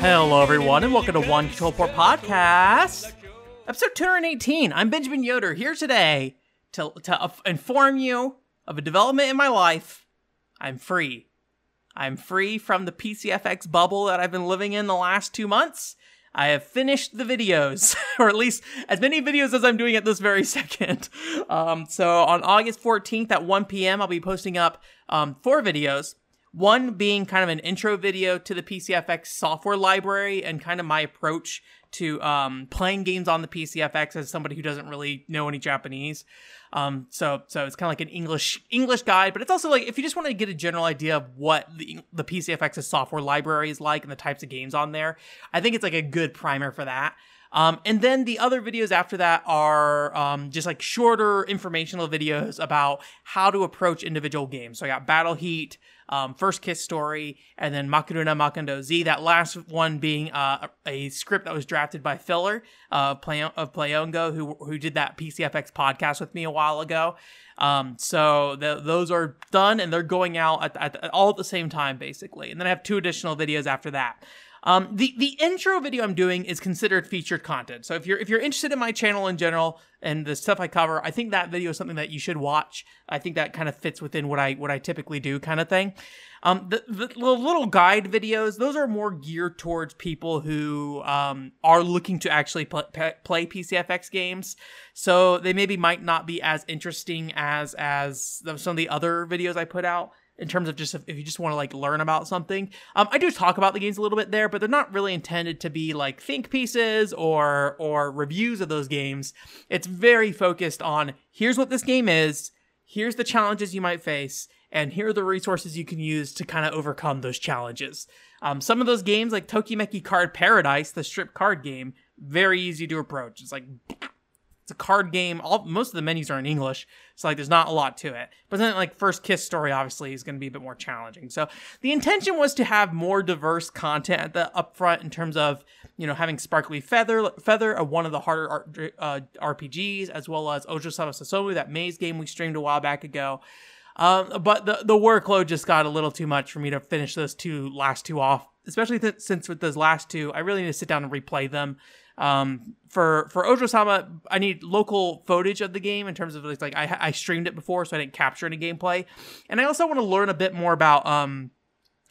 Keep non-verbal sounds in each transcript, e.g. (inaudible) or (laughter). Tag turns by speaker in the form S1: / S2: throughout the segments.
S1: Hello, everyone, and welcome to One Control Port Podcast, episode 218. I'm Benjamin Yoder here today to, to inform you of a development in my life. I'm free. I'm free from the PCFX bubble that I've been living in the last two months. I have finished the videos, (laughs) or at least as many videos as I'm doing at this very (laughs) second. Um, so on August 14th at 1 p.m., I'll be posting up um, four videos. One being kind of an intro video to the PCFX software library and kind of my approach to um, playing games on the PCFX as somebody who doesn't really know any Japanese. Um, so so it's kind of like an English English guide, but it's also like if you just want to get a general idea of what the the PCFX's software library is like and the types of games on there, I think it's like a good primer for that. Um, and then the other videos after that are um, just like shorter informational videos about how to approach individual games. So I got Battle Heat, um, First Kiss Story, and then Makaruna Makendo Z. That last one being uh, a script that was drafted by Filler uh, Play- of Playongo, who who did that PCFX podcast with me a while ago. Um, so the, those are done and they're going out at, at, all at the same time, basically. And then I have two additional videos after that. Um, the the intro video I'm doing is considered featured content. So if you're if you're interested in my channel in general and the stuff I cover, I think that video is something that you should watch. I think that kind of fits within what I what I typically do, kind of thing. Um, the, the, the little guide videos, those are more geared towards people who um, are looking to actually pl- pe- play PCFX games. So they maybe might not be as interesting as as some of the other videos I put out in terms of just if, if you just want to like learn about something. Um, I do talk about the games a little bit there, but they're not really intended to be like think pieces or or reviews of those games. It's very focused on here's what this game is, here's the challenges you might face, and here are the resources you can use to kind of overcome those challenges. Um, some of those games, like Tokimeki Card Paradise, the strip card game, very easy to approach. It's like a card game. All most of the menus are in English, so like there's not a lot to it. But then like First Kiss Story obviously is going to be a bit more challenging. So the intention was to have more diverse content at the upfront in terms of you know having Sparkling Feather Feather, uh, one of the harder art, uh, RPGs, as well as Ojo Sama Sasomu, that maze game we streamed a while back ago. Um, but the the workload just got a little too much for me to finish those two last two off, especially th- since with those last two, I really need to sit down and replay them. Um, for for Ojo Sama, I need local footage of the game in terms of like I I streamed it before, so I didn't capture any gameplay, and I also want to learn a bit more about um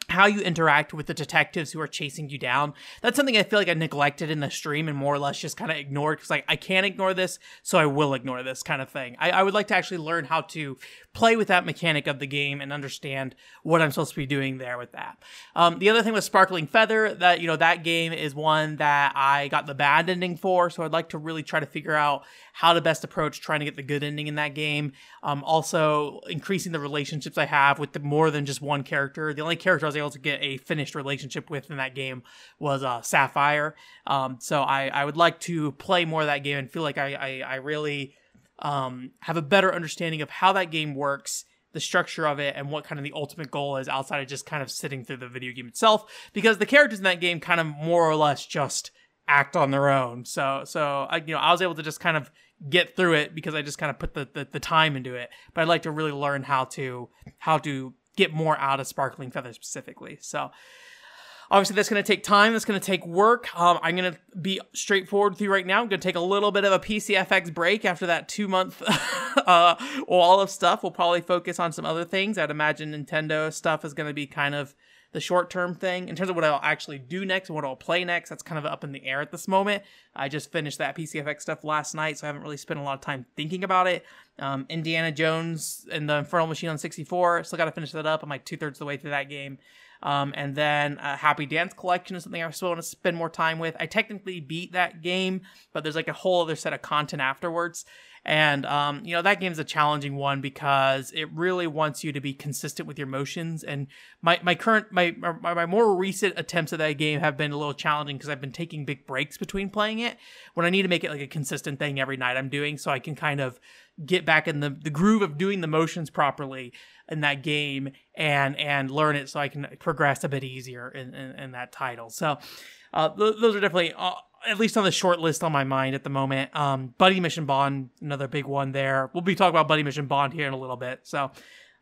S1: how you interact with the detectives who are chasing you down. That's something I feel like I neglected in the stream and more or less just kind of ignored because like I can't ignore this, so I will ignore this kind of thing. I, I would like to actually learn how to play with that mechanic of the game and understand what I'm supposed to be doing there with that. Um, the other thing was Sparkling Feather, that you know that game is one that I got the bad ending for, so I'd like to really try to figure out how to best approach trying to get the good ending in that game. Um, also increasing the relationships I have with the more than just one character. The only character I was able to get a finished relationship with in that game was uh, Sapphire. Um, so I, I would like to play more of that game and feel like I, I, I really um, have a better understanding of how that game works the structure of it and what kind of the ultimate goal is outside of just kind of sitting through the video game itself because the characters in that game kind of more or less just act on their own so so I, you know i was able to just kind of get through it because i just kind of put the, the, the time into it but i'd like to really learn how to how to get more out of sparkling feather specifically so Obviously, that's going to take time. That's going to take work. Um, I'm going to be straightforward with you right now. I'm going to take a little bit of a PCFX break after that two month (laughs) uh, wall of stuff. We'll probably focus on some other things. I'd imagine Nintendo stuff is going to be kind of the short term thing. In terms of what I'll actually do next and what I'll play next, that's kind of up in the air at this moment. I just finished that PCFX stuff last night, so I haven't really spent a lot of time thinking about it. Um, Indiana Jones and the Infernal Machine on 64, still got to finish that up. I'm like two thirds of the way through that game. Um, and then uh, Happy Dance Collection is something I still want to spend more time with. I technically beat that game, but there's like a whole other set of content afterwards. And um, you know that game's a challenging one because it really wants you to be consistent with your motions. And my my current my my, my more recent attempts at that game have been a little challenging because I've been taking big breaks between playing it when I need to make it like a consistent thing every night I'm doing, so I can kind of get back in the the groove of doing the motions properly in that game and and learn it so I can progress a bit easier in in, in that title. So uh, th- those are definitely. Uh, at least on the short list on my mind at the moment. Um, Buddy Mission Bond, another big one there. We'll be talking about Buddy Mission Bond here in a little bit. So,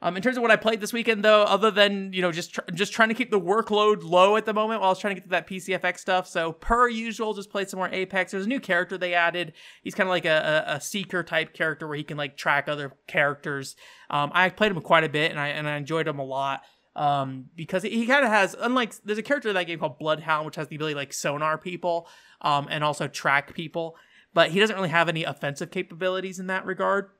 S1: um, in terms of what I played this weekend, though, other than you know just tr- just trying to keep the workload low at the moment while I was trying to get to that PCFX stuff. So per usual, just played some more Apex. There's a new character they added. He's kind of like a, a, a, seeker type character where he can like track other characters. Um, I played him quite a bit and I and I enjoyed him a lot um, because he kind of has unlike there's a character in that game called Bloodhound which has the ability like sonar people um, and also track people, but he doesn't really have any offensive capabilities in that regard.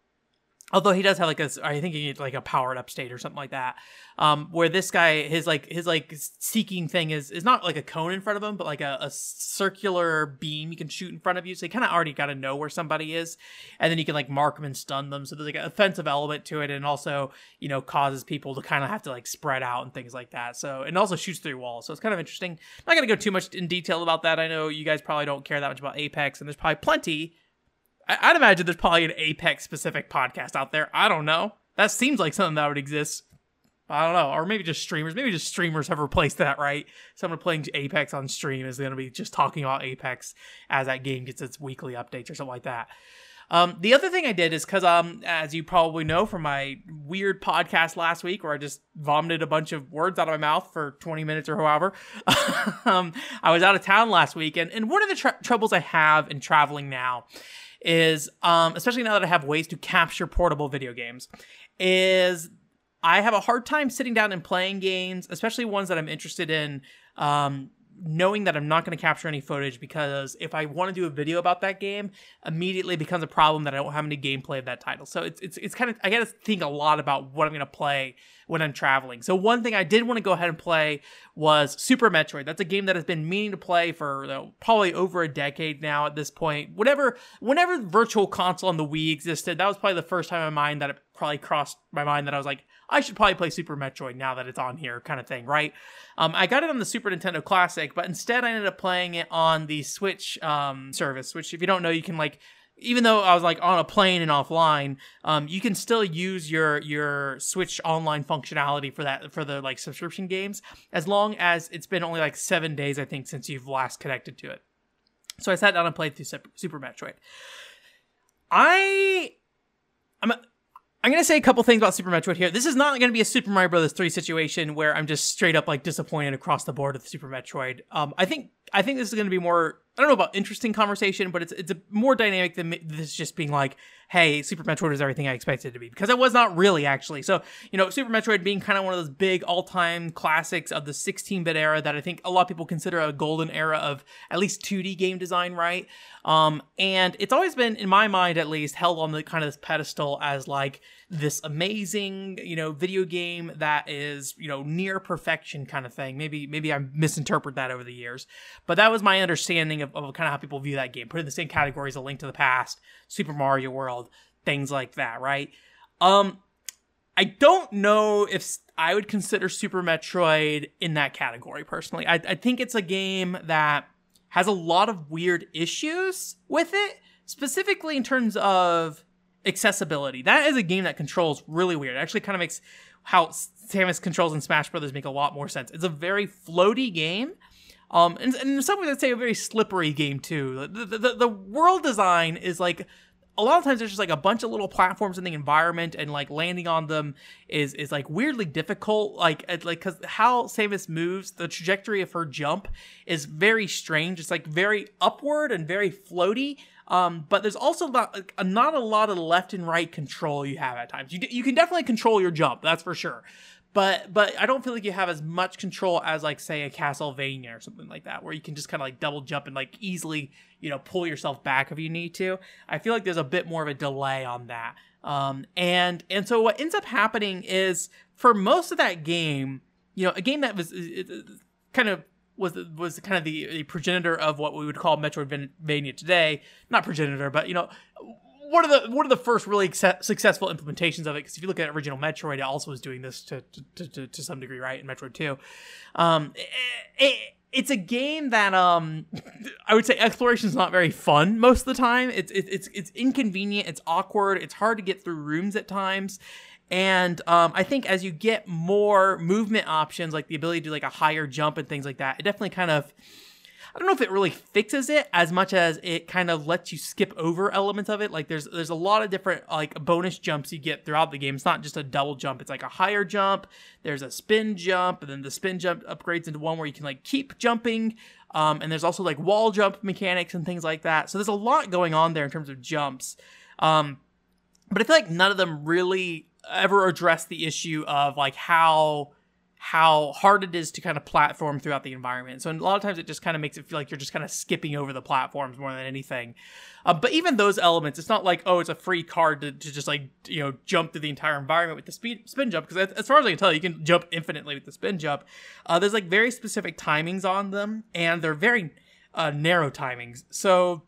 S1: Although he does have like a, I think he needs like a powered up state or something like that. Um, where this guy, his like his like seeking thing is is not like a cone in front of him, but like a, a circular beam you can shoot in front of you. So you kind of already got to know where somebody is, and then you can like mark them and stun them. So there's like an offensive element to it, and also you know causes people to kind of have to like spread out and things like that. So and also shoots through walls. So it's kind of interesting. Not gonna go too much in detail about that. I know you guys probably don't care that much about Apex, and there's probably plenty I'd imagine there's probably an Apex specific podcast out there. I don't know. That seems like something that would exist. I don't know. Or maybe just streamers. Maybe just streamers have replaced that, right? Someone playing Apex on stream is going to be just talking about Apex as that game gets its weekly updates or something like that. Um, the other thing I did is because, um, as you probably know from my weird podcast last week, where I just vomited a bunch of words out of my mouth for 20 minutes or however, (laughs) um, I was out of town last week, and, and one of the tr- troubles I have in traveling now is um, especially now that I have ways to capture portable video games, is I have a hard time sitting down and playing games, especially ones that I'm interested in. Um, knowing that I'm not going to capture any footage because if I want to do a video about that game, immediately becomes a problem that I don't have any gameplay of that title. So it's it's it's kind of I got to think a lot about what I'm going to play when I'm traveling. So one thing I did want to go ahead and play was Super Metroid. That's a game that has been meaning to play for you know, probably over a decade now at this point. Whatever, whenever Virtual Console on the Wii existed, that was probably the first time in my mind that it probably crossed my mind that I was like, I should probably play Super Metroid now that it's on here, kind of thing, right? Um, I got it on the Super Nintendo Classic, but instead I ended up playing it on the Switch um, service, which if you don't know, you can like even though I was like on a plane and offline, um, you can still use your your Switch online functionality for that for the like subscription games as long as it's been only like seven days I think since you've last connected to it. So I sat down and played through Super Metroid. I I'm I'm gonna say a couple things about Super Metroid here. This is not gonna be a Super Mario Brothers 3 situation where I'm just straight up like disappointed across the board with Super Metroid. Um, I think I think this is gonna be more I don't know about interesting conversation, but it's it's a more dynamic than this just being like, hey, Super Metroid is everything I expected it to be because it was not really actually. So you know, Super Metroid being kind of one of those big all time classics of the 16-bit era that I think a lot of people consider a golden era of at least 2D game design, right? Um, and it's always been, in my mind at least, held on the kind of this pedestal as like this amazing, you know, video game that is, you know, near perfection kind of thing. Maybe maybe I misinterpret that over the years, but that was my understanding of, of kind of how people view that game. Put in the same categories: as A Link to the Past, Super Mario World, things like that, right? Um, I don't know if I would consider Super Metroid in that category personally. I, I think it's a game that has a lot of weird issues with it, specifically in terms of accessibility. That is a game that controls really weird. It actually kind of makes how Samus controls in Smash Brothers make a lot more sense. It's a very floaty game. Um, and, and in some ways, I'd say a very slippery game too. The, the, the world design is like a lot of times there's just like a bunch of little platforms in the environment and like landing on them is is like weirdly difficult like like because how Samus moves the trajectory of her jump is very strange it's like very upward and very floaty um, but there's also not, not a lot of left and right control you have at times. You, you can definitely control your jump, that's for sure. But but I don't feel like you have as much control as like say a Castlevania or something like that, where you can just kind of like double jump and like easily you know pull yourself back if you need to. I feel like there's a bit more of a delay on that. Um, and and so what ends up happening is for most of that game, you know, a game that was kind of was was kind of the, the, progenitor of what we would call Metroidvania today. Not progenitor, but you know, one of the one of the first really successful implementations of it. Because if you look at original Metroid, it also was doing this to to, to, to some degree, right? In Metroid Two, um, it, it, it's a game that um, (laughs) I would say exploration is not very fun most of the time. It's it, it's it's inconvenient. It's awkward. It's hard to get through rooms at times. And um, I think as you get more movement options, like the ability to do like a higher jump and things like that, it definitely kind of I don't know if it really fixes it as much as it kind of lets you skip over elements of it. Like there's there's a lot of different like bonus jumps you get throughout the game. It's not just a double jump. It's like a higher jump. There's a spin jump, and then the spin jump upgrades into one where you can like keep jumping. Um, and there's also like wall jump mechanics and things like that. So there's a lot going on there in terms of jumps. Um, but I feel like none of them really ever address the issue of like how how hard it is to kind of platform throughout the environment. So a lot of times it just kind of makes it feel like you're just kind of skipping over the platforms more than anything. Uh, but even those elements, it's not like oh, it's a free card to, to just like you know jump through the entire environment with the speed spin jump. Because as far as I can tell, you can jump infinitely with the spin jump. Uh, there's like very specific timings on them, and they're very uh, narrow timings. So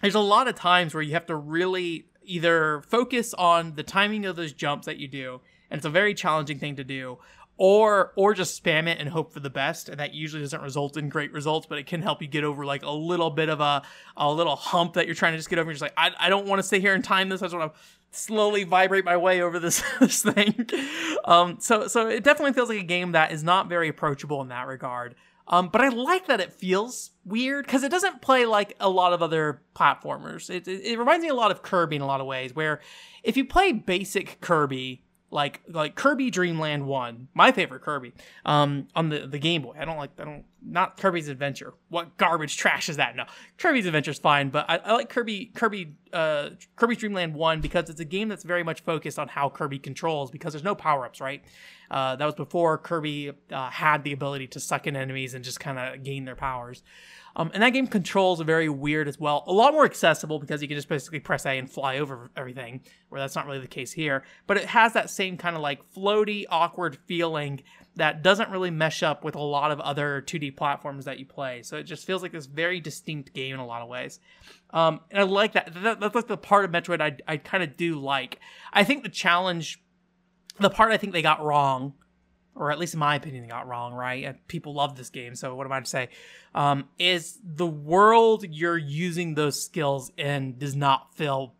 S1: there's a lot of times where you have to really either focus on the timing of those jumps that you do and it's a very challenging thing to do or or just spam it and hope for the best. And that usually doesn't result in great results but it can help you get over like a little bit of a a little hump that you're trying to just get over. You're just like i, I don't want to stay here and time this. I just want to slowly vibrate my way over this (laughs) this thing. Um so so it definitely feels like a game that is not very approachable in that regard. Um, but I like that it feels weird because it doesn't play like a lot of other platformers. It, it, it, reminds me a lot of Kirby in a lot of ways, where if you play basic Kirby, like like Kirby Dream Land One, my favorite Kirby, um, on the the Game Boy. I don't like I don't not Kirby's Adventure. What garbage trash is that? No, Kirby's Adventure is fine, but I, I like Kirby Kirby uh Kirby's Dream Land One because it's a game that's very much focused on how Kirby controls because there's no power ups, right? Uh, that was before Kirby uh, had the ability to suck in enemies and just kind of gain their powers. Um, and that game controls are very weird as well. A lot more accessible because you can just basically press A and fly over everything, where that's not really the case here. But it has that same kind of like floaty, awkward feeling that doesn't really mesh up with a lot of other 2D platforms that you play. So it just feels like this very distinct game in a lot of ways. Um, and I like that. that. That's like the part of Metroid I, I kind of do like. I think the challenge, the part I think they got wrong or at least in my opinion, they got wrong, right? People love this game, so what am I to say? Um, is the world you're using those skills in does not feel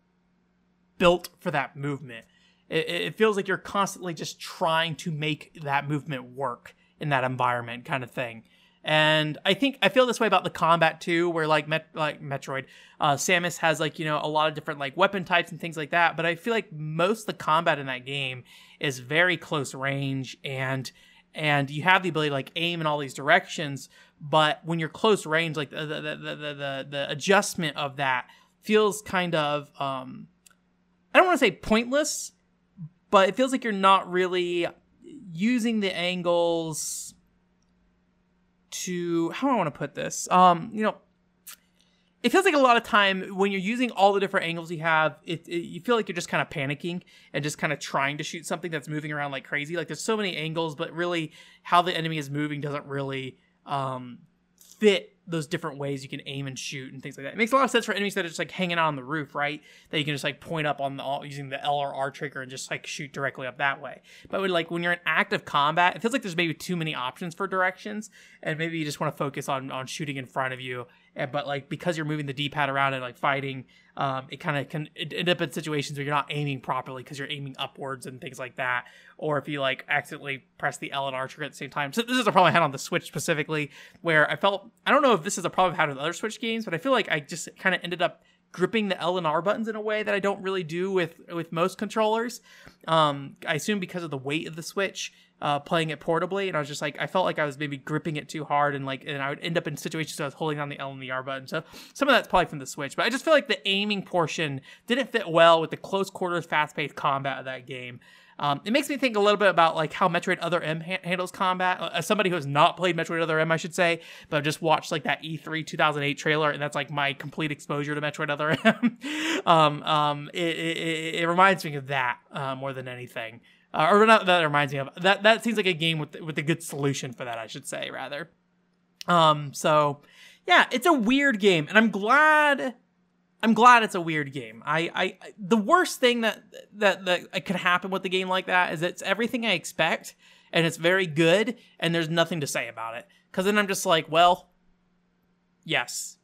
S1: built for that movement. It, it feels like you're constantly just trying to make that movement work in that environment, kind of thing. And I think I feel this way about the combat too, where like Met, like Metroid, uh, Samus has like you know a lot of different like weapon types and things like that. But I feel like most of the combat in that game is very close range and and you have the ability to like aim in all these directions. But when you're close range, like the the the the, the, the adjustment of that feels kind of um, I don't want to say pointless, but it feels like you're not really using the angles to how do I want to put this? Um, you know, it feels like a lot of time when you're using all the different angles you have, it, it you feel like you're just kind of panicking and just kind of trying to shoot something that's moving around like crazy. Like there's so many angles, but really how the enemy is moving doesn't really um, fit those different ways you can aim and shoot and things like that. It makes a lot of sense for enemies that are just like hanging out on the roof, right? That you can just like point up on the using the L or R trigger and just like shoot directly up that way. But when, like when you're in active combat, it feels like there's maybe too many options for directions, and maybe you just want to focus on on shooting in front of you. And, but like because you're moving the D-pad around and like fighting, um, it kind of can end up in situations where you're not aiming properly because you're aiming upwards and things like that. Or if you like accidentally press the L and R trigger at the same time. So this is a problem I had on the Switch specifically, where I felt I don't know if this is a problem I've had with other Switch games, but I feel like I just kind of ended up gripping the L and R buttons in a way that I don't really do with with most controllers. Um, I assume because of the weight of the Switch, uh, playing it portably, and I was just like, I felt like I was maybe gripping it too hard, and like, and I would end up in situations where I was holding on the L and the R button. So some of that's probably from the Switch, but I just feel like the aiming portion didn't fit well with the close quarters, fast paced combat of that game. Um, it makes me think a little bit about like how Metroid Other M ha- handles combat. Uh, as somebody who has not played Metroid Other M, I should say, but I've just watched like that E3 2008 trailer, and that's like my complete exposure to Metroid Other (laughs) M. um, um, it, it, it, reminds me of that uh, more than anything, uh, or not that reminds me of that. That seems like a game with with a good solution for that, I should say rather. Um, so yeah, it's a weird game, and I'm glad I'm glad it's a weird game. I, I the worst thing that that that could happen with the game like that is it's everything I expect and it's very good and there's nothing to say about it. Cuz then I'm just like, well, yes.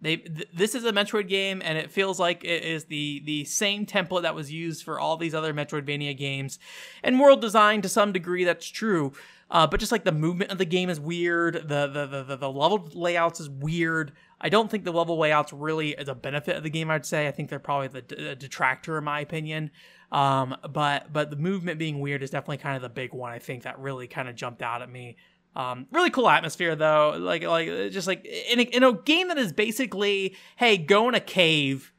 S1: They th- this is a Metroid game and it feels like it is the the same template that was used for all these other Metroidvania games. And world design to some degree that's true. Uh, but just like the movement of the game is weird, the the the the, the level layouts is weird. I don't think the level layouts really is a benefit of the game. I'd say I think they're probably the d- detractor in my opinion. Um, but but the movement being weird is definitely kind of the big one. I think that really kind of jumped out at me. Um, really cool atmosphere though, like like just like in a, in a game that is basically, hey, go in a cave.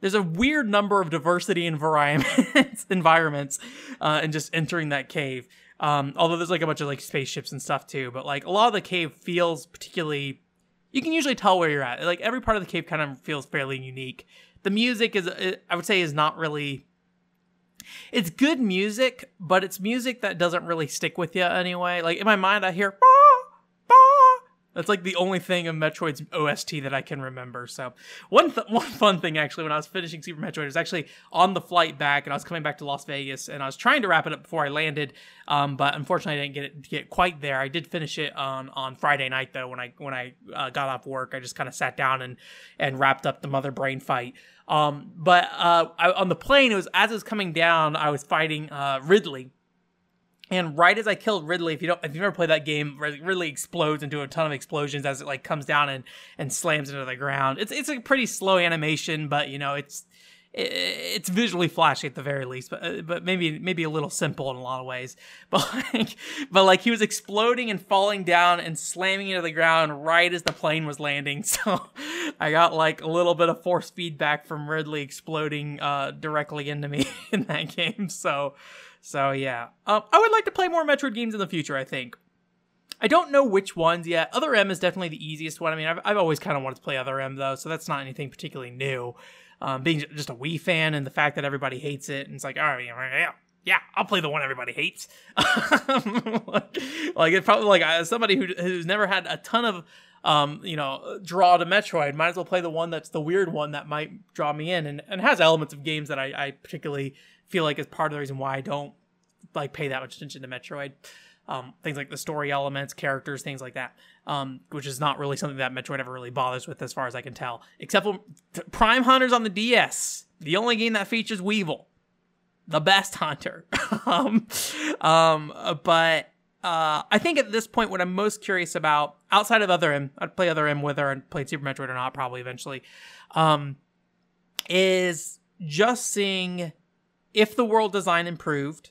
S1: There's a weird number of diversity and environments, (laughs) environments, uh, and just entering that cave. Um, although there's like a bunch of like spaceships and stuff too, but like a lot of the cave feels particularly. You can usually tell where you're at. Like every part of the cave kind of feels fairly unique. The music is, uh, I would say, is not really. It's good music, but it's music that doesn't really stick with you anyway. Like in my mind, I hear. That's like the only thing of Metroid's OST that I can remember. So one th- one fun thing actually when I was finishing Super Metroid I was actually on the flight back and I was coming back to Las Vegas and I was trying to wrap it up before I landed, um, but unfortunately I didn't get it get quite there. I did finish it on on Friday night though when I when I uh, got off work. I just kind of sat down and and wrapped up the mother brain fight. Um, but uh, I, on the plane, it was as it was coming down, I was fighting uh, Ridley and right as I killed Ridley, if you don't, if you've never played that game, Ridley explodes into a ton of explosions as it like comes down and and slams into the ground. It's it's a pretty slow animation, but you know it's it's visually flashy at the very least, but uh, but maybe maybe a little simple in a lot of ways. (laughs) But like but like he was exploding and falling down and slamming into the ground right as the plane was landing. (laughs) So I got like a little bit of force feedback from Ridley exploding uh, directly into me (laughs) in that game. So so yeah, um, I would like to play more Metroid games in the future. I think. I don't know which ones yet. Other M is definitely the easiest one. I mean, I've, I've always kind of wanted to play Other M though, so that's not anything particularly new. Um, being just a Wii fan and the fact that everybody hates it, and it's like, all right, yeah, yeah, I'll play the one everybody hates. (laughs) like, like it probably like somebody who, who's never had a ton of um, you know, draw to Metroid. Might as well play the one that's the weird one that might draw me in and, and has elements of games that I, I particularly feel like is part of the reason why I don't like pay that much attention to Metroid. Um, things like the story elements, characters, things like that, um, which is not really something that Metroid ever really bothers with, as far as I can tell. Except for Prime Hunters on the DS, the only game that features Weavel, the best hunter. (laughs) um, um, but uh, I think at this point, what I'm most curious about, outside of Other M, I'd play Other M whether I played Super Metroid or not, probably eventually, um, is just seeing if the world design improved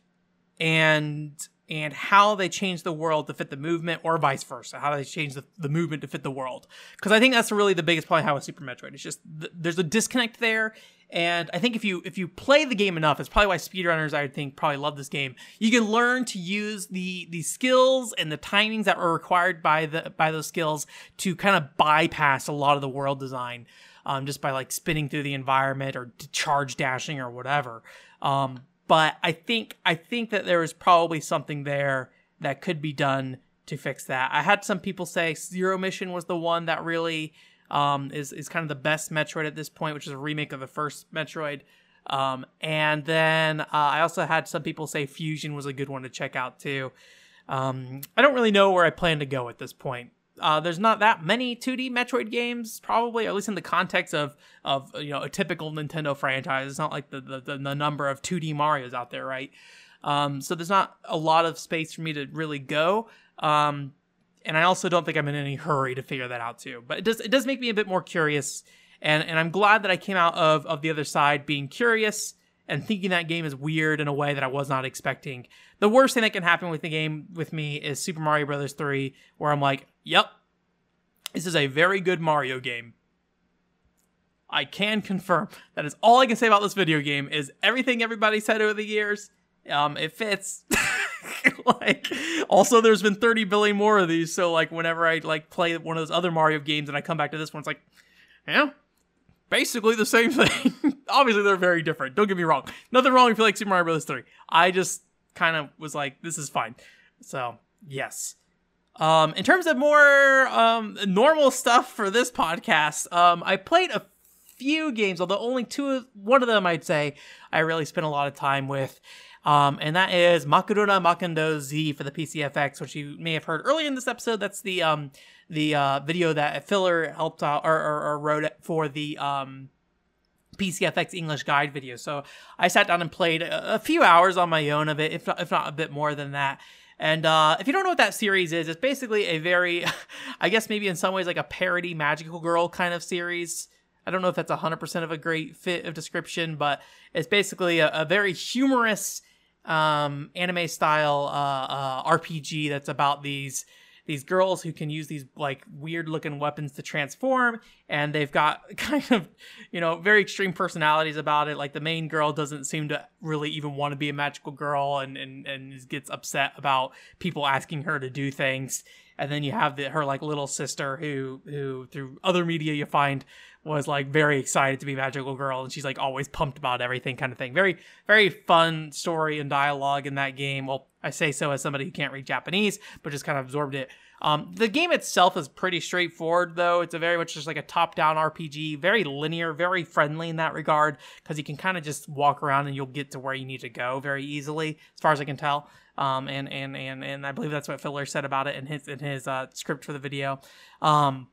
S1: and and how they change the world to fit the movement or vice versa how they change the, the movement to fit the world. Because i think that's really the biggest problem how with super metroid. It's just th- there's a disconnect there and i think if you if you play the game enough it's probably why speedrunners i think probably love this game. You can learn to use the the skills and the timings that are required by the by those skills to kind of bypass a lot of the world design um, just by like spinning through the environment or charge dashing or whatever. Um, but I think I think that there is probably something there that could be done to fix that. I had some people say Zero Mission was the one that really um, is is kind of the best Metroid at this point, which is a remake of the first Metroid. Um, and then uh, I also had some people say Fusion was a good one to check out too. Um, I don't really know where I plan to go at this point. Uh, there's not that many 2D Metroid games, probably, at least in the context of of you know a typical Nintendo franchise. It's not like the the, the number of 2D Mario's out there, right? Um, so there's not a lot of space for me to really go. Um, and I also don't think I'm in any hurry to figure that out too. But it does it does make me a bit more curious, and and I'm glad that I came out of of the other side being curious and thinking that game is weird in a way that I was not expecting. The worst thing that can happen with the game with me is Super Mario Brothers 3, where I'm like, yep, this is a very good Mario game. I can confirm that is all I can say about this video game is everything everybody said over the years. Um, it fits. (laughs) like, also, there's been 30 billion more of these. So, like, whenever I like play one of those other Mario games and I come back to this one, it's like, yeah, basically the same thing. (laughs) Obviously, they're very different. Don't get me wrong. Nothing wrong if you like Super Mario Bros. 3. I just kind of was like, this is fine. So, yes. Um, in terms of more um, normal stuff for this podcast, um, I played a few games, although only two, one of them I'd say I really spent a lot of time with. Um, and that is Makaruna Makendo Z for the PCFX, which you may have heard earlier in this episode. That's the um, the uh, video that Filler helped out or, or, or wrote for the um, PCFX English guide video. So I sat down and played a, a few hours on my own of it, if not, if not a bit more than that. And uh, if you don't know what that series is, it's basically a very, (laughs) I guess maybe in some ways like a parody Magical Girl kind of series. I don't know if that's 100% of a great fit of description, but it's basically a, a very humorous um, anime style uh, uh, RPG that's about these these girls who can use these like weird looking weapons to transform and they've got (laughs) kind of you know very extreme personalities about it. Like the main girl doesn't seem to really even want to be a magical girl and and, and gets upset about people asking her to do things. And then you have the, her like little sister who who through other media you find was like very excited to be magical girl and she's like always pumped about everything kind of thing. Very very fun story and dialogue in that game. Well i say so as somebody who can't read japanese but just kind of absorbed it. Um, the game itself is pretty straightforward though. It's a very much just like a top down rpg very linear very friendly in that regard because you can kind of just walk around and you'll get to where you need to go very easily as far as i can tell. Um, and and and and I believe that's what Filler said about it in his in his uh, script for the video. Um,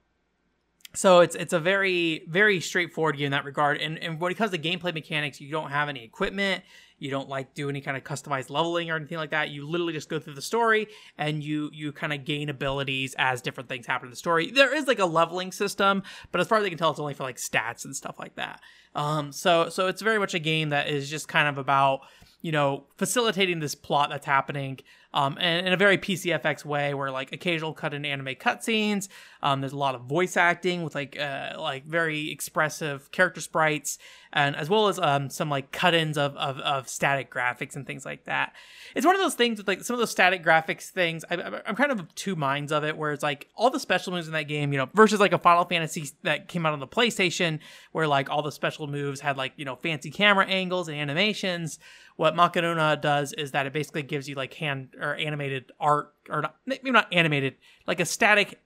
S1: so it's it's a very very straightforward game in that regard. And and when it comes to gameplay mechanics, you don't have any equipment. You don't like do any kind of customized leveling or anything like that. You literally just go through the story and you you kind of gain abilities as different things happen in the story. There is like a leveling system, but as far as I can tell, it's only for like stats and stuff like that. Um, so so it's very much a game that is just kind of about you know, facilitating this plot that's happening um, and in a very PCFX way, where like occasional cut in anime cutscenes. Um, there's a lot of voice acting with like uh, like very expressive character sprites, and as well as um, some like cut-ins of, of, of static graphics and things like that. It's one of those things with like some of those static graphics things. I, I'm kind of two minds of it, where it's like all the special moves in that game, you know, versus like a Final Fantasy that came out on the PlayStation, where like all the special moves had like you know fancy camera angles and animations what Makaruna does is that it basically gives you like hand or animated art or not, maybe not animated, like a static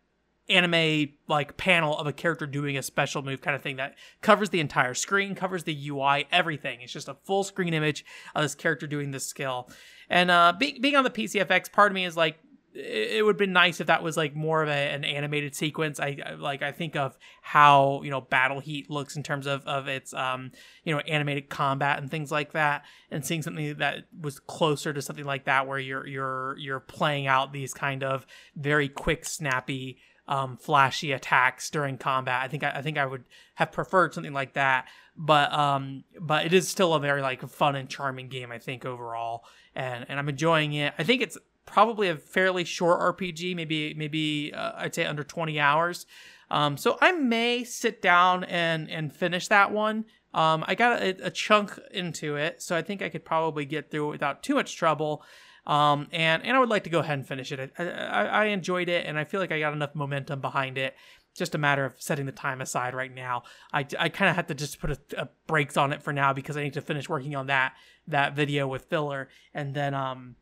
S1: anime like panel of a character doing a special move kind of thing that covers the entire screen, covers the UI, everything. It's just a full screen image of this character doing this skill. And uh, being being on the PCFX, part of me is like, it would be nice if that was like more of a, an animated sequence. I like I think of how you know Battle Heat looks in terms of of its um you know animated combat and things like that, and seeing something that was closer to something like that where you're you're you're playing out these kind of very quick, snappy, um, flashy attacks during combat. I think I, I think I would have preferred something like that, but um but it is still a very like fun and charming game. I think overall, and and I'm enjoying it. I think it's probably a fairly short RPG, maybe maybe uh, I'd say under 20 hours. Um, so I may sit down and and finish that one. Um, I got a, a, chunk into it, so I think I could probably get through it without too much trouble. Um, and and I would like to go ahead and finish it. I, I, I enjoyed it, and I feel like I got enough momentum behind it. Just a matter of setting the time aside right now. I, I kind of have to just put a, a brakes on it for now because I need to finish working on that that video with filler, and then um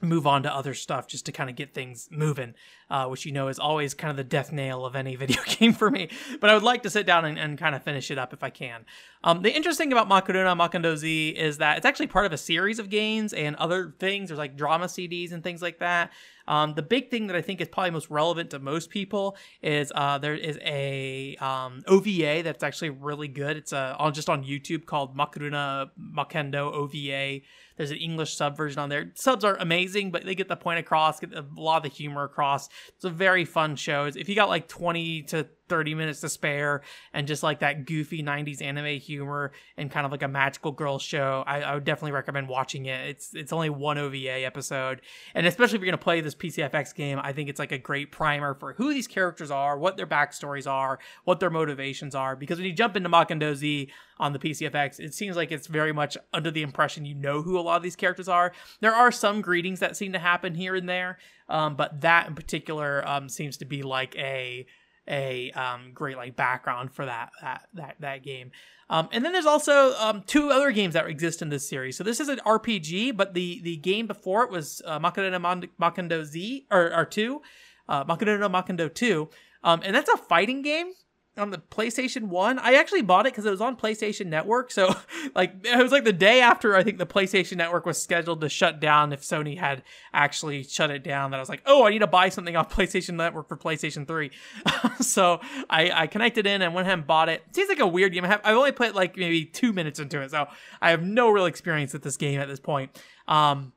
S1: move on to other stuff just to kind of get things moving, uh, which you know is always kind of the death nail of any (laughs) video game for me. But I would like to sit down and, and kind of finish it up if I can. Um, the interesting about Makaruna Makendo Z is that it's actually part of a series of games and other things. There's like drama CDs and things like that. Um, the big thing that I think is probably most relevant to most people is uh, there is a um, OVA that's actually really good. It's uh, on just on YouTube called Makaruna Makendo OVA. There's an English sub version on there. Subs are amazing, but they get the point across, get a lot of the humor across. It's a very fun show. If you got like 20 to 30 minutes to spare and just like that goofy 90s anime humor and kind of like a magical girl show I, I, would definitely recommend watching it. It's it's only one ova episode. And especially if you're going to play this pcfx game i think it's like a great primer for who these characters are what their backstories are what their motivations are. Because when you jump into makendo z on the pcfx it seems like it's very much under the impression you know who a lot of these characters are. There are some greetings that seem to happen here and there um, but that in particular um, seems to be like a a um, great like background for that that that, that game. Um, and then there's also um, two other games that exist in this series. So this is an RPG, but the the game before it was uh, Makaruna Makendo Z or, or two, uh, Makaruna Makendo two, um, and that's a fighting game. On the PlayStation 1. I actually bought it because it was on PlayStation Network. So, (laughs) like, it was like the day after I think the PlayStation Network was scheduled to shut down if Sony had actually shut it down. That I was like, oh, I need to buy something off (laughs) PlayStation Network for PlayStation 3. (laughs) so, I, I connected in and went ahead and bought it. it seems like a weird game. I have, I've only put like maybe two minutes into it. So, I have no real experience with this game at this point. Um,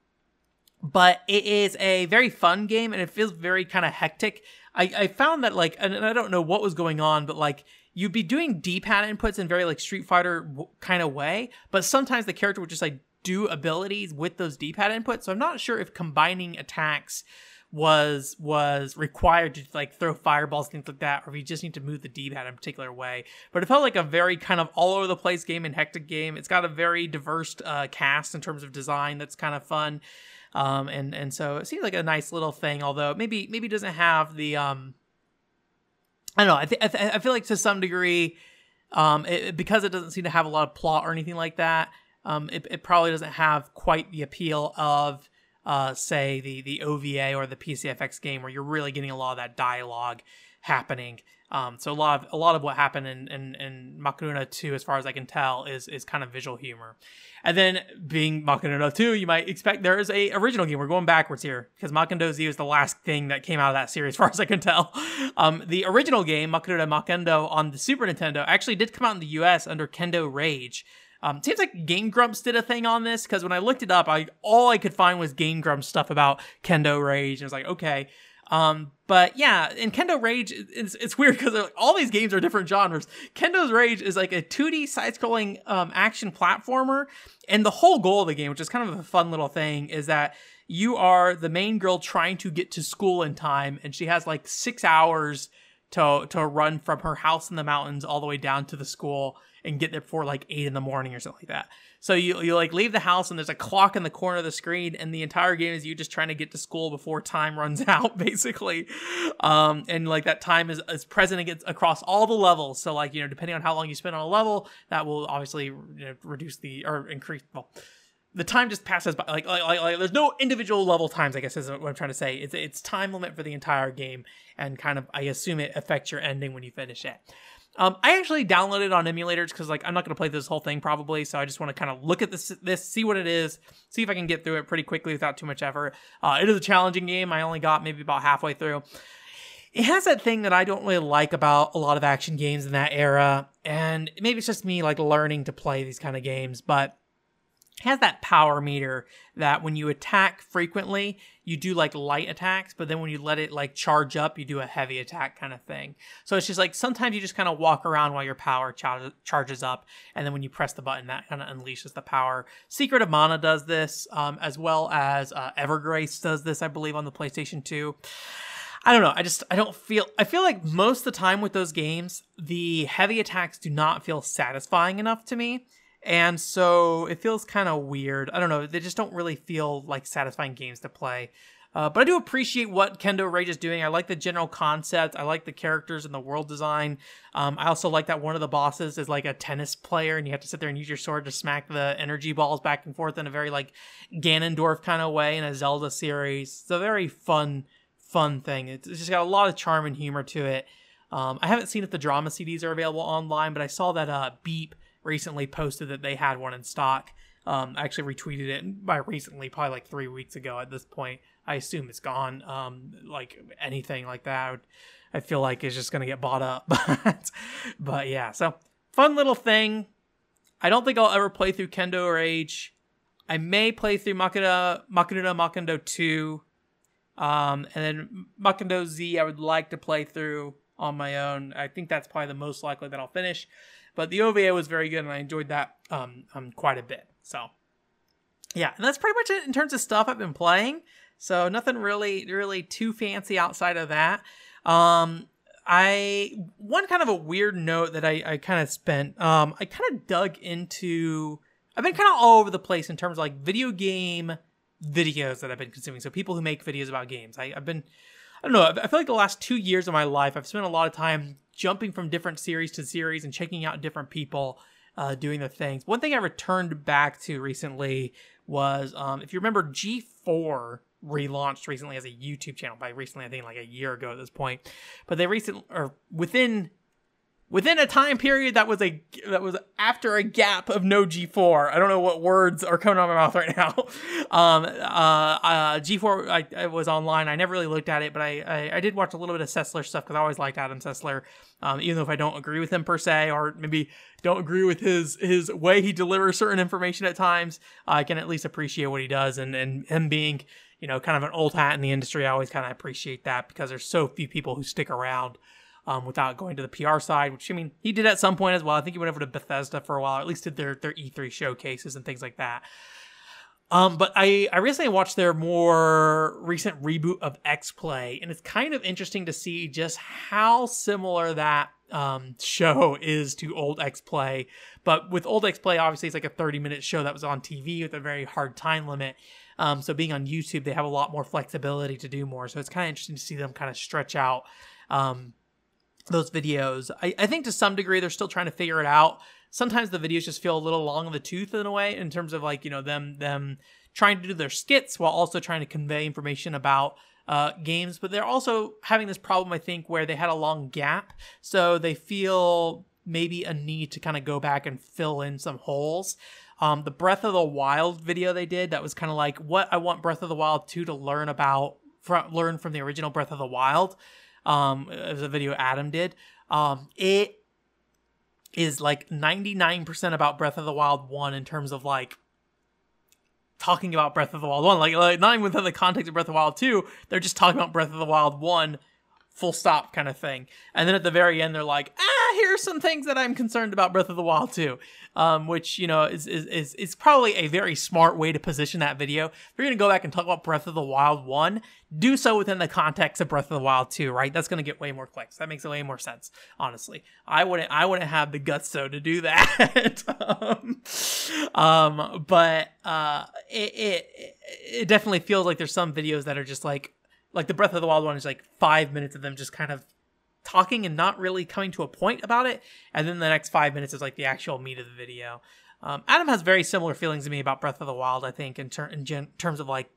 S1: but it is a very fun game and it feels very kind of hectic. I, I found that like, and I don't know what was going on, but like you'd be doing D-pad inputs in very like Street Fighter w- kind of way, but sometimes the character would just like do abilities with those D-pad inputs. So I'm not sure if combining attacks was was required to like throw fireballs things like that or if you just need to move the d-pad in a particular way but it felt like a very kind of all over the place game and hectic game it's got a very diverse uh, cast in terms of design that's kind of fun um, and and so it seems like a nice little thing, although maybe maybe doesn't have the um, I don't know. I think I, th- I feel like to some degree, um, it, because it doesn't seem to have a lot of plot or anything like that, um, it, it probably doesn't have quite the appeal of uh, say the the OVA or the PCFX game where you're really getting a lot of that dialogue happening. Um, so a lot of a lot of what happened in in, in Makaruna 2, as far as I can tell, is is kind of visual humor. And then being Makaruna 2, you might expect there is a original game. We're going backwards here because Makendo Z was the last thing that came out of that series, (laughs) as far as I can tell. Um, the original game, Makaruna Makendo on the Super Nintendo, actually did come out in the US under Kendo Rage. Um, seems like Game Grumps did a thing on this because when I looked it up, I all I could find was Game Grumps stuff about Kendo Rage, and I was like, okay. Um, but yeah, in Kendo Rage, it's, it's weird because like, all these games are different genres. Kendo's Rage is like a 2D side-scrolling um, action platformer, and the whole goal of the game, which is kind of a fun little thing, is that you are the main girl trying to get to school in time, and she has like six hours to to run from her house in the mountains all the way down to the school and get there before like eight in the morning or something like that. So you you like leave the house and there's a clock in the corner of the screen, and the entire game is you just trying to get to school before time runs (laughs) out, basically. Um, and like that time is, is present against, across all the levels. So like you know, depending on how long you spend on a level, that will obviously you know, reduce the or increase. Well, the time just passes by. Like, like, like, like, there's no individual level times. I guess is what I'm trying to say. It's it's time limit for the entire game, and kind of I assume it affects your ending when you finish it. Um, I actually downloaded it on emulators because like I'm not going to play this whole thing probably, so I just want to kind of look at this, this, see what it is, see if I can get through it pretty quickly without too much effort. Uh, it is a challenging game. I only got maybe about halfway through. It has that thing that I don't really like about a lot of action games in that era, and maybe it's just me like learning to play these kind of games, but has that power meter that when you attack frequently, you do like light attacks, but then when you let it like charge up, you do a heavy attack kind of thing. So it's just like sometimes you just kind of walk around while your power char- charges up, and then when you press the button, that kind of unleashes the power. Secret of Mana does this, um, as well as uh, Evergrace does this, I believe, on the PlayStation 2. I don't know. I just I don't feel I feel like most of the time with those games, the heavy attacks do not feel satisfying enough to me. And so it feels kind of weird. I don't know. They just don't really feel like satisfying games to play. Uh, but I do appreciate what Kendo Rage is doing. I like the general concept. I like the characters and the world design. Um, I also like that one of the bosses is like a tennis player, and you have to sit there and use your sword to smack the energy balls back and forth in a very like Ganondorf kind of way in a Zelda series. It's a very fun, fun thing. It's just got a lot of charm and humor to it. Um, I haven't seen if the drama CDs are available online, but I saw that uh, Beep recently posted that they had one in stock. Um, I actually retweeted it by recently, probably like three weeks ago. At this point, I assume it's gone. Um, like anything like that, I, would, I feel like is just gonna get bought up. (laughs) but, but yeah, so fun little thing. I don't think I'll ever play through Kendo Rage. I may play through Makina Makaruna Makendo 2. Um, and then Makendo Z, I would like to play through on my own. I think that's probably the most likely that I'll finish. But the OVA was very good, and I enjoyed that um, um quite a bit. So yeah, and that's pretty much it in terms of stuff I've been playing. So nothing really, really too fancy outside of that. Um, I one kind of a weird note that I, I kind of spent. Um, I kind of dug into. I've been kind of all over the place in terms of like video game videos that I've been consuming. So people who make videos about games. I, I've been. I don't know. I feel like the last two years of my life, I've spent a lot of time jumping from different series to series and checking out different people uh, doing the things. One thing I returned back to recently was um, if you remember G4 relaunched recently as a YouTube channel by recently I think like a year ago at this point. But they recently or within within a time period that was a that was after a gap of no G4. I don't know what words are coming out of my mouth right now. (laughs) Um, uh, uh, G4 I, I, was online. I never really looked at it, but I I, I did watch a little bit of Sessler stuff because I always liked Adam Sessler, um, even though if I don't agree with him per se, or maybe don't agree with his his way he delivers certain information at times, I can at least appreciate what he does and and him being you know kind of an old hat in the industry. I always kind of appreciate that because there's so few people who stick around um, without going to the PR side, which I mean, he did at some point as well. I think he went over to Bethesda for a while, or at least did their, their E3 showcases and things like that. Um, but I, I recently watched their more recent reboot of X Play, and it's kind of interesting to see just how similar that um, show is to old X Play. But with old X Play, obviously, it's like a 30 minute show that was on TV with a very hard time limit. Um, so being on YouTube, they have a lot more flexibility to do more. So it's kind of interesting to see them kind of stretch out um, those videos. I, I think to some degree they're still trying to figure it out. Sometimes the videos just feel a little long in the tooth in a way, in terms of like you know them them trying to do their skits while also trying to convey information about uh, games. But they're also having this problem, I think, where they had a long gap, so they feel maybe a need to kind of go back and fill in some holes. Um, the Breath of the Wild video they did that was kind of like what I want Breath of the Wild 2 to learn about, from, learn from the original Breath of the Wild um, as a video Adam did. Um, it is like 99% about Breath of the Wild 1 in terms of like talking about Breath of the Wild 1. Like, like not even within the context of Breath of the Wild 2, they're just talking about Breath of the Wild 1 full stop kind of thing. And then at the very end, they're like, ah, here's some things that I'm concerned about Breath of the Wild two, um, which you know is, is is is probably a very smart way to position that video. If you're gonna go back and talk about Breath of the Wild one, do so within the context of Breath of the Wild two, right? That's gonna get way more clicks. That makes way more sense, honestly. I wouldn't I wouldn't have the guts though to do (laughs) that. um, um, but uh, it, it it definitely feels like there's some videos that are just like like the Breath of the Wild one is like five minutes of them just kind of talking and not really coming to a point about it. And then the next five minutes is like the actual meat of the video. Um, Adam has very similar feelings to me about Breath of the Wild. I think in, ter- in gen- terms of like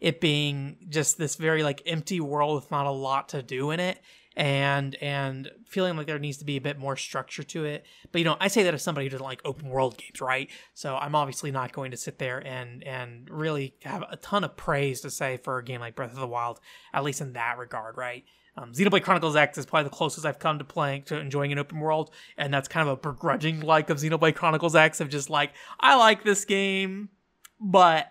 S1: it being just this very like empty world with not a lot to do in it and and feeling like there needs to be a bit more structure to it. But you know i say that as somebody who doesn't like open world games right? So i'm obviously not going to sit there and and really have a ton of praise to say for a game like breath of the wild at least in that regard right? Um, Xenoblade Chronicles X is probably the closest I've come to playing to enjoying an open world, and that's kind of a begrudging like of Xenoblade Chronicles X of just like I like this game, but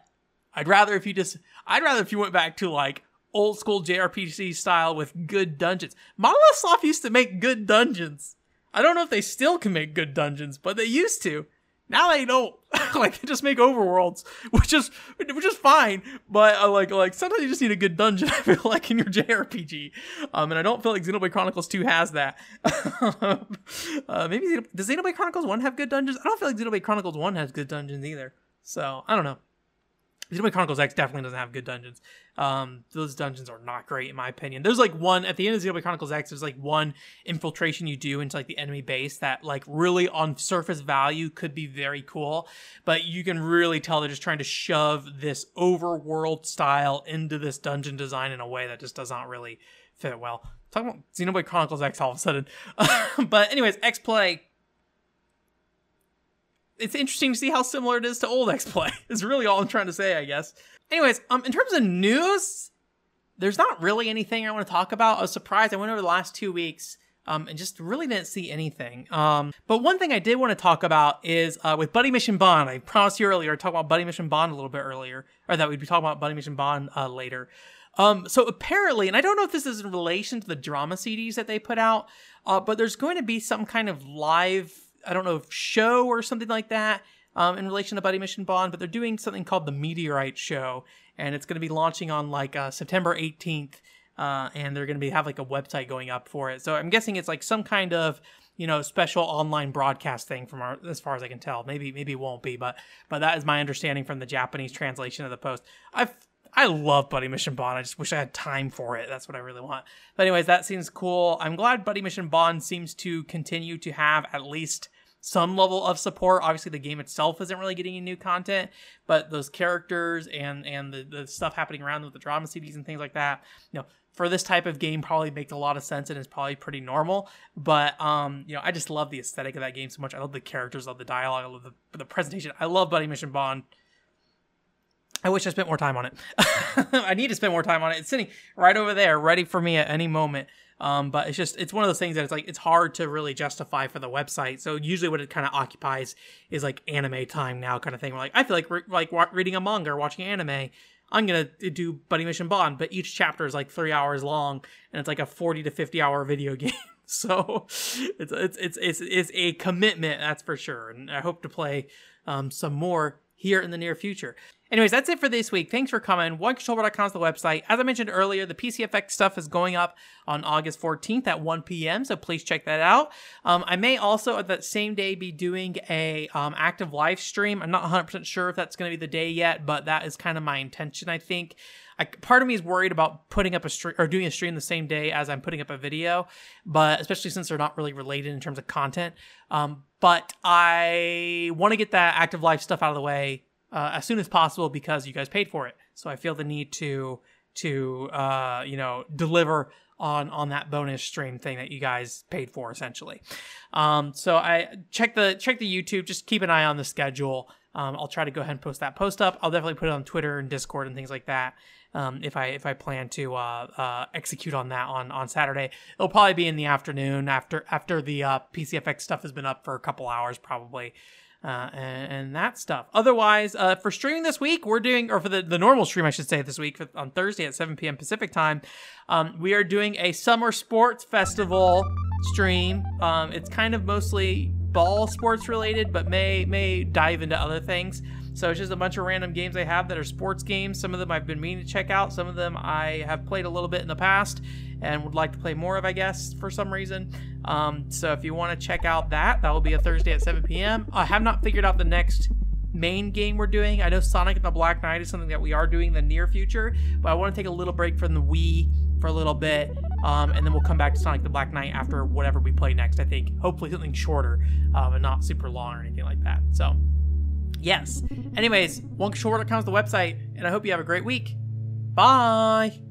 S1: I'd rather if you just I'd rather if you went back to like old school JRPG style with good dungeons. Monolith used to make good dungeons. I don't know if they still can make good dungeons, but they used to. Now they don't. (laughs) like they just make overworlds, which is which is fine. But uh, like like sometimes you just need a good dungeon. (laughs) I feel like in your JRPG, um, and I don't feel like Xenoblade Chronicles Two has that. (laughs) uh, maybe does Xenoblade Chronicles One have good dungeons? I don't feel like Xenoblade Chronicles One has good dungeons either. So I don't know. Xenoblade Chronicles X definitely doesn't have good dungeons. Um, those dungeons are not great in my opinion. There's like one at the end of Xenoblade Chronicles X. There's like one infiltration you do into like the enemy base that like really on surface value could be very cool, but you can really tell they're just trying to shove this overworld style into this dungeon design in a way that just does not really fit well. Talking about Xenoblade Chronicles X all of a sudden, (laughs) but anyways, X Play it's interesting to see how similar it is to old X Play. Is (laughs) really all I'm trying to say, I guess. Anyways, um, in terms of news, there's not really anything I want to talk about. I was surprised. I went over the last two weeks. Um, and just really didn't see anything. Um, but one thing I did want to talk about is uh, with Buddy Mission Bond. I promised you earlier, I talked about Buddy Mission Bond a little bit earlier, or that we'd be talking about Buddy Mission Bond uh, later. Um, so apparently, and I don't know if this is in relation to the drama CDs that they put out, uh, but there's going to be some kind of live I don't know, if show or something like that um, in relation to Buddy Mission Bond, but they're doing something called the Meteorite Show, and it's going to be launching on like uh, September 18th, uh, and they're going to be have like a website going up for it. So I'm guessing it's like some kind of you know special online broadcast thing from our, as far as I can tell. Maybe maybe it won't be, but but that is my understanding from the Japanese translation of the post. I've I love Buddy Mission Bond. I just wish I had time for it. That's what I really want. But anyways, that seems cool. I'm glad Buddy Mission Bond seems to continue to have at least some level of support. Obviously, the game itself isn't really getting any new content, but those characters and and the, the stuff happening around with the drama CDs and things like that, you know, for this type of game, probably makes a lot of sense and is probably pretty normal. But um, you know, I just love the aesthetic of that game so much. I love the characters, I love the dialogue, I love the, the presentation. I love Buddy Mission Bond. I wish I spent more time on it. (laughs) I need to spend more time on it. It's sitting right over there, ready for me at any moment. Um, but it's just it's one of those things that it's like it's hard to really justify for the website. So usually what it kind of occupies is like anime time now kind of thing. Where like I feel like re- like wa- reading a manga or watching anime. I'm gonna do Buddy Mission Bond, but each chapter is like three hours long, and it's like a 40 to 50 hour video (laughs) game. so it's it's it's it's, it's a commitment, that's for sure. And I hope to play um, some more here in the near future. Anyways, that's it for this week. Thanks for coming. OneController.com is the website. As I mentioned earlier, the PCFX stuff is going up on August 14th at 1 p.m., so please check that out. Um, I may also, at that same day, be doing a um, active live stream. I'm not 100% sure if that's going to be the day yet, but that is kind of my intention, I think. I, part of me is worried about putting up a stream or doing a stream the same day as I'm putting up a video, but especially since they're not really related in terms of content. Um, but I want to get that active life stuff out of the way uh, as soon as possible because you guys paid for it. So I feel the need to to uh, you know deliver on on that bonus stream thing that you guys paid for essentially. Um, so I check the check the YouTube. Just keep an eye on the schedule. Um, I'll try to go ahead and post that post up. I'll definitely put it on Twitter and Discord and things like that. Um, if I if I plan to uh, uh, execute on that on on Saturday, it'll probably be in the afternoon after after the uh, PCFX stuff has been up for a couple hours probably uh, and, and, that stuff. Otherwise, uh, for streaming this week, we're doing, or for the, the normal stream, I should say, this week on Thursday at 7 p.m. Pacific time, um, we are doing a summer sports festival stream. Um, it's kind of mostly ball sports related, but may may dive into other things. So it's just a bunch of random games I have that are sports games. Some of them I've been meaning to check out. Some of them I have played a little bit in the past and would like to play more of, I guess, for some reason. Um, so if you want to check out that, that will be a Thursday at 7 p.m. I have not figured out the next main game we're doing. I know Sonic and the Black Knight is something that we are doing in the near future, but I want to take a little break from the Wii for a little bit, um, and then we'll come back to Sonic the Black Knight after whatever we play next. I think hopefully something shorter, um, and not super long or anything like that. So yes. Anyways, OneController.com is the website, and I hope you have a great week. Bye.